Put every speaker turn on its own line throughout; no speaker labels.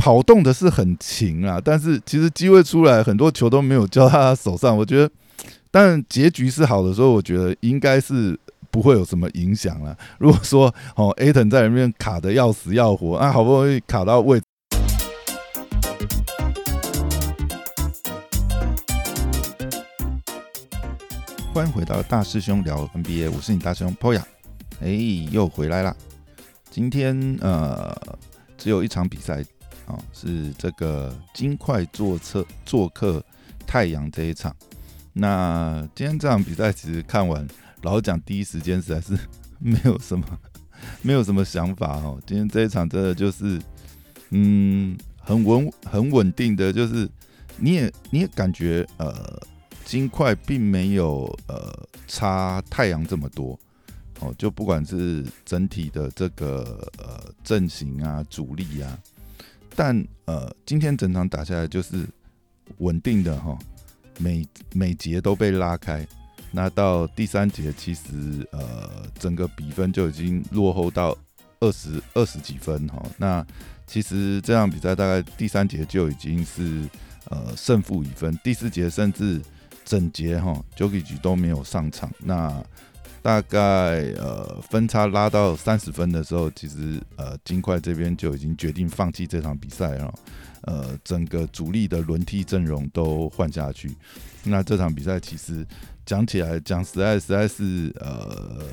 跑动的是很勤啊，但是其实机会出来，很多球都没有交到他手上。我觉得，但结局是好的时候，我觉得应该是不会有什么影响了。如果说哦，A 腾在里面卡的要死要活，啊，好不容易卡到位。欢迎回到大师兄聊 NBA，我是你大师兄 Poya，哎，又回来啦。今天呃，只有一场比赛。哦，是这个金块做客做客太阳这一场。那今天这场比赛其实看完，老实讲，第一时间实在是 没有什么没有什么想法哦。今天这一场真的就是，嗯，很稳很稳定的，就是你也你也感觉呃，金块并没有呃差太阳这么多哦。就不管是整体的这个呃阵型啊、主力啊。但呃，今天整场打下来就是稳定的哈，每每节都被拉开。那到第三节，其实呃，整个比分就已经落后到二十二十几分哈。那其实这场比赛大概第三节就已经是呃胜负已分，第四节甚至整节哈 j o k i 都没有上场。那大概呃分差拉到三十分的时候，其实呃金块这边就已经决定放弃这场比赛了，呃整个主力的轮替阵容都换下去。那这场比赛其实讲起来讲实在实在是呃，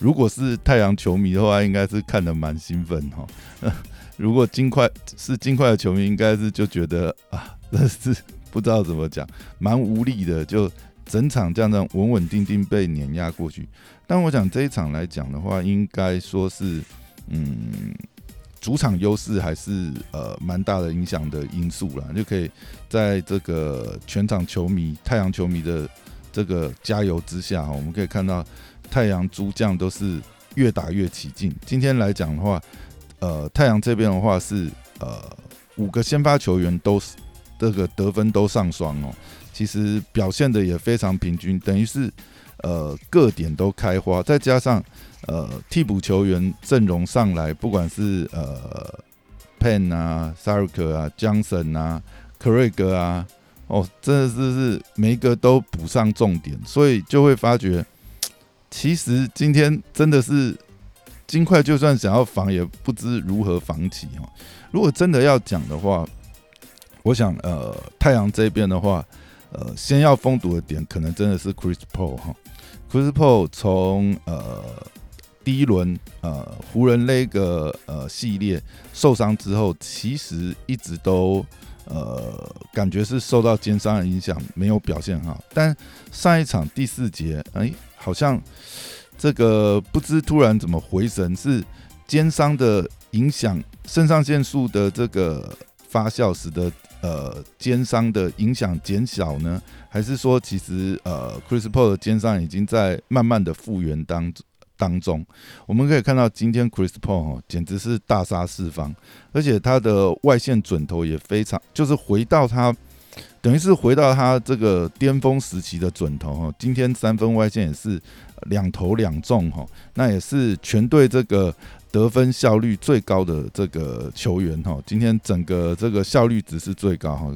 如果是太阳球迷的话，应该是看得蛮兴奋哈。如果金块是金块的球迷，应该是就觉得啊，那是不知道怎么讲，蛮无力的就。整场这样子稳稳定定被碾压过去，但我想这一场来讲的话，应该说是，嗯，主场优势还是呃蛮大的影响的因素啦，就可以在这个全场球迷、太阳球迷的这个加油之下，我们可以看到太阳诸将都是越打越起劲。今天来讲的话，呃，太阳这边的话是呃五个先发球员都是这个得分都上双哦。其实表现的也非常平均，等于是呃各点都开花，再加上呃替补球员阵容上来，不管是呃 Pen 啊、s a r k 啊、Johnson 啊、克瑞格啊，哦，真的是是每一个都补上重点，所以就会发觉，其实今天真的是金块就算想要防，也不知如何防起哈。如果真的要讲的话，我想呃太阳这边的话。呃，先要封堵的点可能真的是 Chris Paul 哈，Chris Paul 从呃第一轮呃湖人那个呃系列受伤之后，其实一直都呃感觉是受到肩伤的影响，没有表现好。但上一场第四节，哎，好像这个不知突然怎么回神，是肩伤的影响，肾上腺素的这个发酵使得。呃，肩伤的影响减小呢，还是说其实呃，Chris Paul 的肩伤已经在慢慢的复原当当中？我们可以看到今天 Chris Paul 哈，简直是大杀四方，而且他的外线准头也非常，就是回到他等于是回到他这个巅峰时期的准头哈。今天三分外线也是两投两中哈，那也是全队这个。得分效率最高的这个球员哈，今天整个这个效率值是最高哈。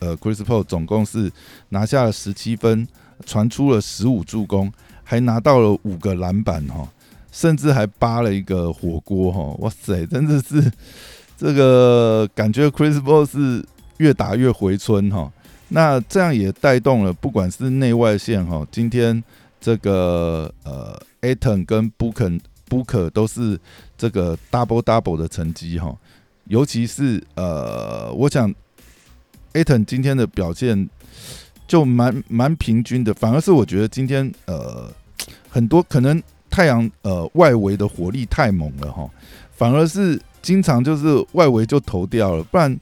呃，Chris Paul 总共是拿下了十七分，传出了十五助攻，还拿到了五个篮板哈，甚至还扒了一个火锅哈。哇塞，真的是这个感觉，Chris Paul 是越打越回春哈。那这样也带动了，不管是内外线哈，今天这个呃 a t o n 跟 Booker Booker 都是。这个 double double 的成绩哈，尤其是呃，我想 a t o n 今天的表现就蛮蛮平均的，反而是我觉得今天呃很多可能太阳呃外围的火力太猛了哈，反而是经常就是外围就投掉了，不然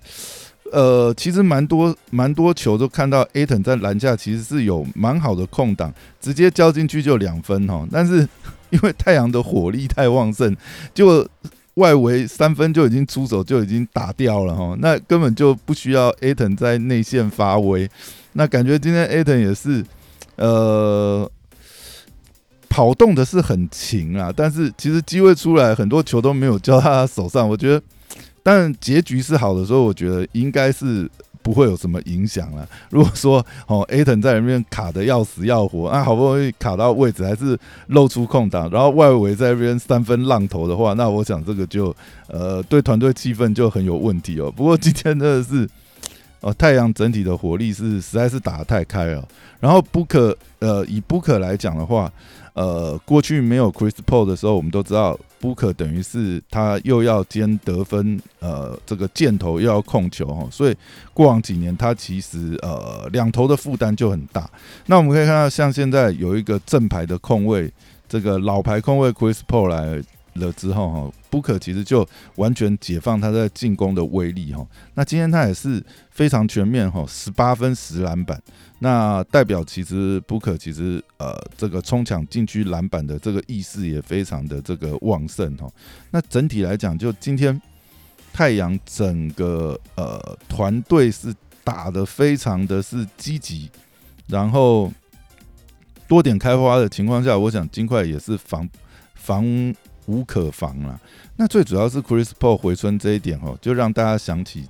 呃其实蛮多蛮多球都看到 a t o n 在篮下其实是有蛮好的空档，直接交进去就两分哈，但是。因为太阳的火力太旺盛，就外围三分就已经出手就已经打掉了哈，那根本就不需要 a t o n 在内线发威。那感觉今天 a t o n 也是，呃，跑动的是很勤啊，但是其实机会出来很多球都没有交他手上。我觉得，但结局是好的时候，我觉得应该是。不会有什么影响了。如果说哦，Aton 在里面卡的要死要活啊，好不容易卡到位置，还是露出空档，然后外围在那边三分浪头的话，那我想这个就呃，对团队气氛就很有问题哦。不过今天真的是哦，太阳整体的火力是实在是打得太开了。然后 Book 呃，以 Book 来讲的话，呃，过去没有 Chris Paul 的时候，我们都知道。布克等于是他又要兼得分，呃，这个箭头又要控球哈，所以过往几年他其实呃两头的负担就很大。那我们可以看到，像现在有一个正牌的控卫，这个老牌控卫 Chris Paul 来了之后哈，布克其实就完全解放他在进攻的威力哈。那今天他也是非常全面哈，十八分十篮板。那代表其实布克其实呃这个冲抢禁区篮板的这个意识也非常的这个旺盛哈。那整体来讲，就今天太阳整个呃团队是打的非常的是积极，然后多点开花的情况下，我想金块也是防防无可防了。那最主要是 Chris Paul 回春这一点哦，就让大家想起，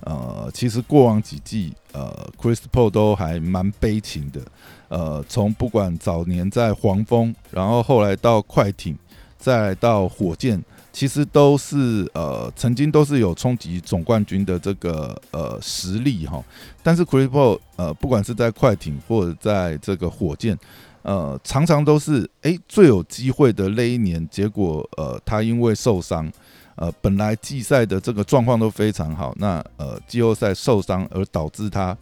呃，其实过往几季，呃，Chris Paul 都还蛮悲情的，呃，从不管早年在黄蜂，然后后来到快艇，再到火箭，其实都是呃，曾经都是有冲击总冠军的这个呃实力哈。但是 Chris Paul 呃，不管是在快艇或者在这个火箭。呃，常常都是哎最有机会的那一年，结果呃他因为受伤，呃本来季赛的这个状况都非常好，那呃季后赛受伤而导致他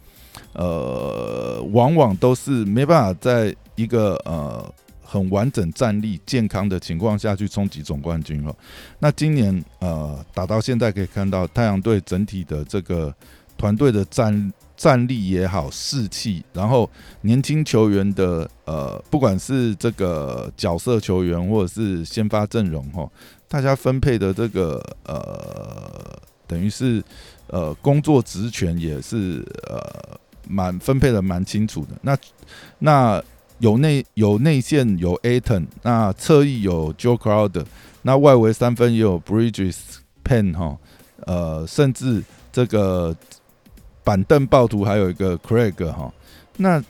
呃往往都是没办法在一个呃很完整站立健康的情况下去冲击总冠军了。那今年呃打到现在可以看到太阳队整体的这个团队的战。战力也好，士气，然后年轻球员的呃，不管是这个角色球员或者是先发阵容哈，大家分配的这个呃，等于是呃工作职权也是呃蛮分配的蛮清楚的。那那有内有内线有 Aton，那侧翼有 Joe Crowder，那外围三分也有 Bridges Pen 哈，呃，甚至这个。板凳暴徒还有一个 Craig 哈，那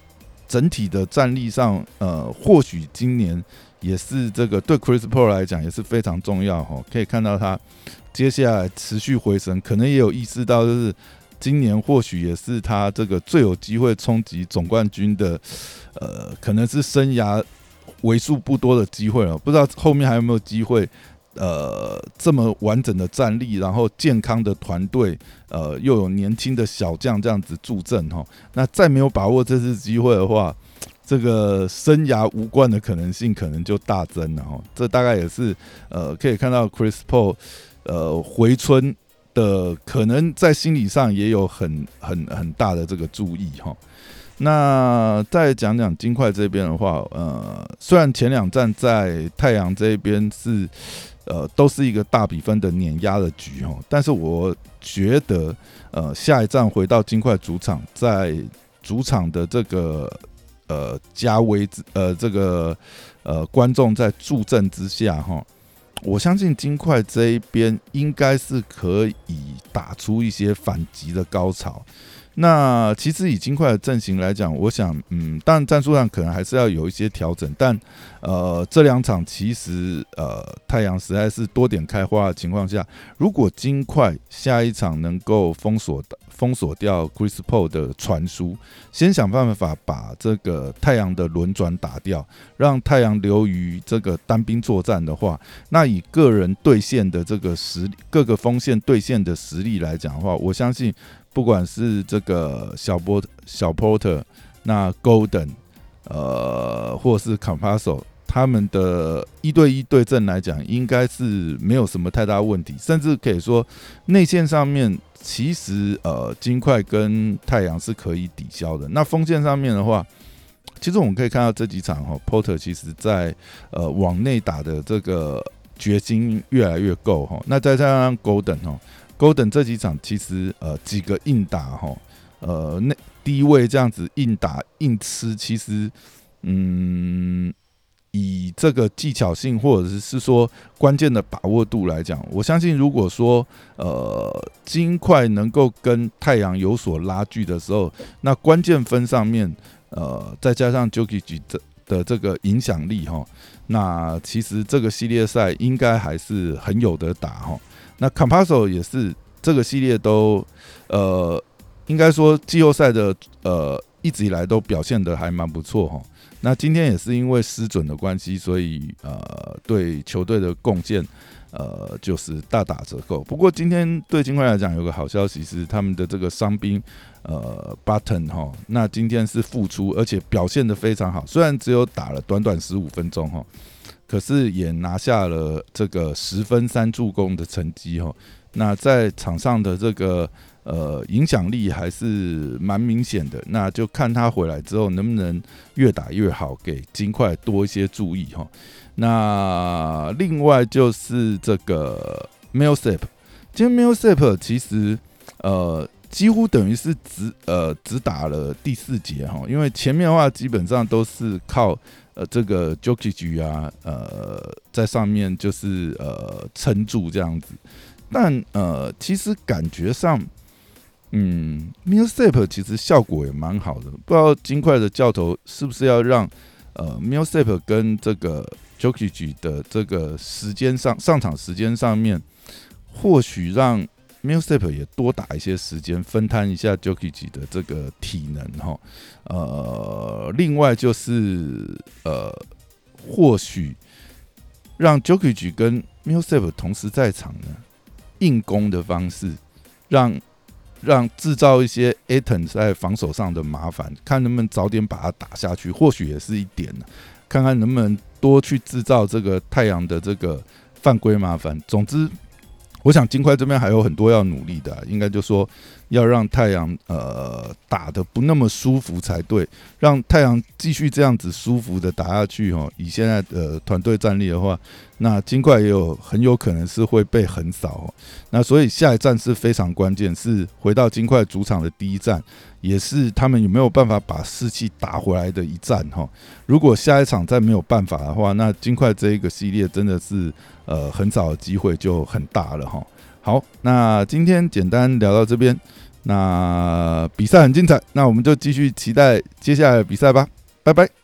整体的战力上，呃，或许今年也是这个对 Chris Paul 来讲也是非常重要哈。可以看到他接下来持续回升，可能也有意识到，就是今年或许也是他这个最有机会冲击总冠军的，呃，可能是生涯为数不多的机会了。不知道后面还有没有机会。呃，这么完整的战力，然后健康的团队，呃，又有年轻的小将这样子助阵哈，那再没有把握这次机会的话，这个生涯无冠的可能性可能就大增了哈。这大概也是呃，可以看到 Chris Paul 呃回春的可能在心理上也有很很很大的这个注意哈。那再讲讲金块这边的话，呃，虽然前两站在太阳这边是。呃，都是一个大比分的碾压的局哦，但是我觉得，呃，下一站回到金块主场，在主场的这个呃加威呃这个呃观众在助阵之下哈，我相信金块这一边应该是可以打出一些反击的高潮。那其实以金块的阵型来讲，我想，嗯，但战术上可能还是要有一些调整，但，呃，这两场其实，呃，太阳实在是多点开花的情况下，如果金块下一场能够封锁。封锁掉 Chris Paul 的传输，先想办法把这个太阳的轮转打掉，让太阳留于这个单兵作战的话，那以个人兑现的这个实力，各个锋线兑现的实力来讲的话，我相信不管是这个小波小 Porter，那 Golden，呃，或是 Campaso。他们的一对一对阵来讲，应该是没有什么太大问题，甚至可以说内线上面其实呃金块跟太阳是可以抵消的。那锋线上面的话，其实我们可以看到这几场哈，Porter 其实在呃往内打的这个决心越来越够哈。那再加上 Golden 哈，Golden 这几场其实呃几个硬打哈，呃那低位这样子硬打硬吃，其实嗯。以这个技巧性或者是说关键的把握度来讲，我相信如果说呃金块能够跟太阳有所拉锯的时候，那关键分上面呃再加上 Jokic 的的这个影响力哈，那其实这个系列赛应该还是很有得打哈。那 c o m p a s o 也是这个系列都呃应该说季后赛的呃一直以来都表现的还蛮不错哈。那今天也是因为失准的关系，所以呃，对球队的贡献呃就是大打折扣。不过今天对金块来讲有个好消息是，他们的这个伤兵呃 Button 哈，那今天是复出，而且表现的非常好。虽然只有打了短短十五分钟哈，可是也拿下了这个十分三助攻的成绩哈。那在场上的这个。呃，影响力还是蛮明显的，那就看他回来之后能不能越打越好，给金块多一些注意哈。那另外就是这个 Millsap，今天 Millsap 其实呃几乎等于是只呃只打了第四节哈，因为前面的话基本上都是靠呃这个 Jokic 啊呃在上面就是呃撑住这样子，但呃其实感觉上。嗯 m i l s a p 其实效果也蛮好的，不知道金块的教头是不是要让呃 m i l s a p 跟这个 Jokic 的这个时间上上场时间上面，或许让 MUSAP 也多打一些时间，分摊一下 Jokic 的这个体能哈。呃，另外就是呃，或许让 Jokic 跟 MUSAP 同时在场呢，硬攻的方式让。让制造一些 Aton 在防守上的麻烦，看能不能早点把它打下去，或许也是一点呢。看看能不能多去制造这个太阳的这个犯规麻烦。总之。我想金块这边还有很多要努力的，应该就说要让太阳呃打的不那么舒服才对，让太阳继续这样子舒服的打下去哦。以现在的团队战力的话，那金块也有很有可能是会被横扫。那所以下一站是非常关键，是回到金块主场的第一站。也是他们有没有办法把士气打回来的一站哈？如果下一场再没有办法的话，那金块这一个系列真的是呃很早的机会就很大了哈。好，那今天简单聊到这边，那比赛很精彩，那我们就继续期待接下来的比赛吧，拜拜。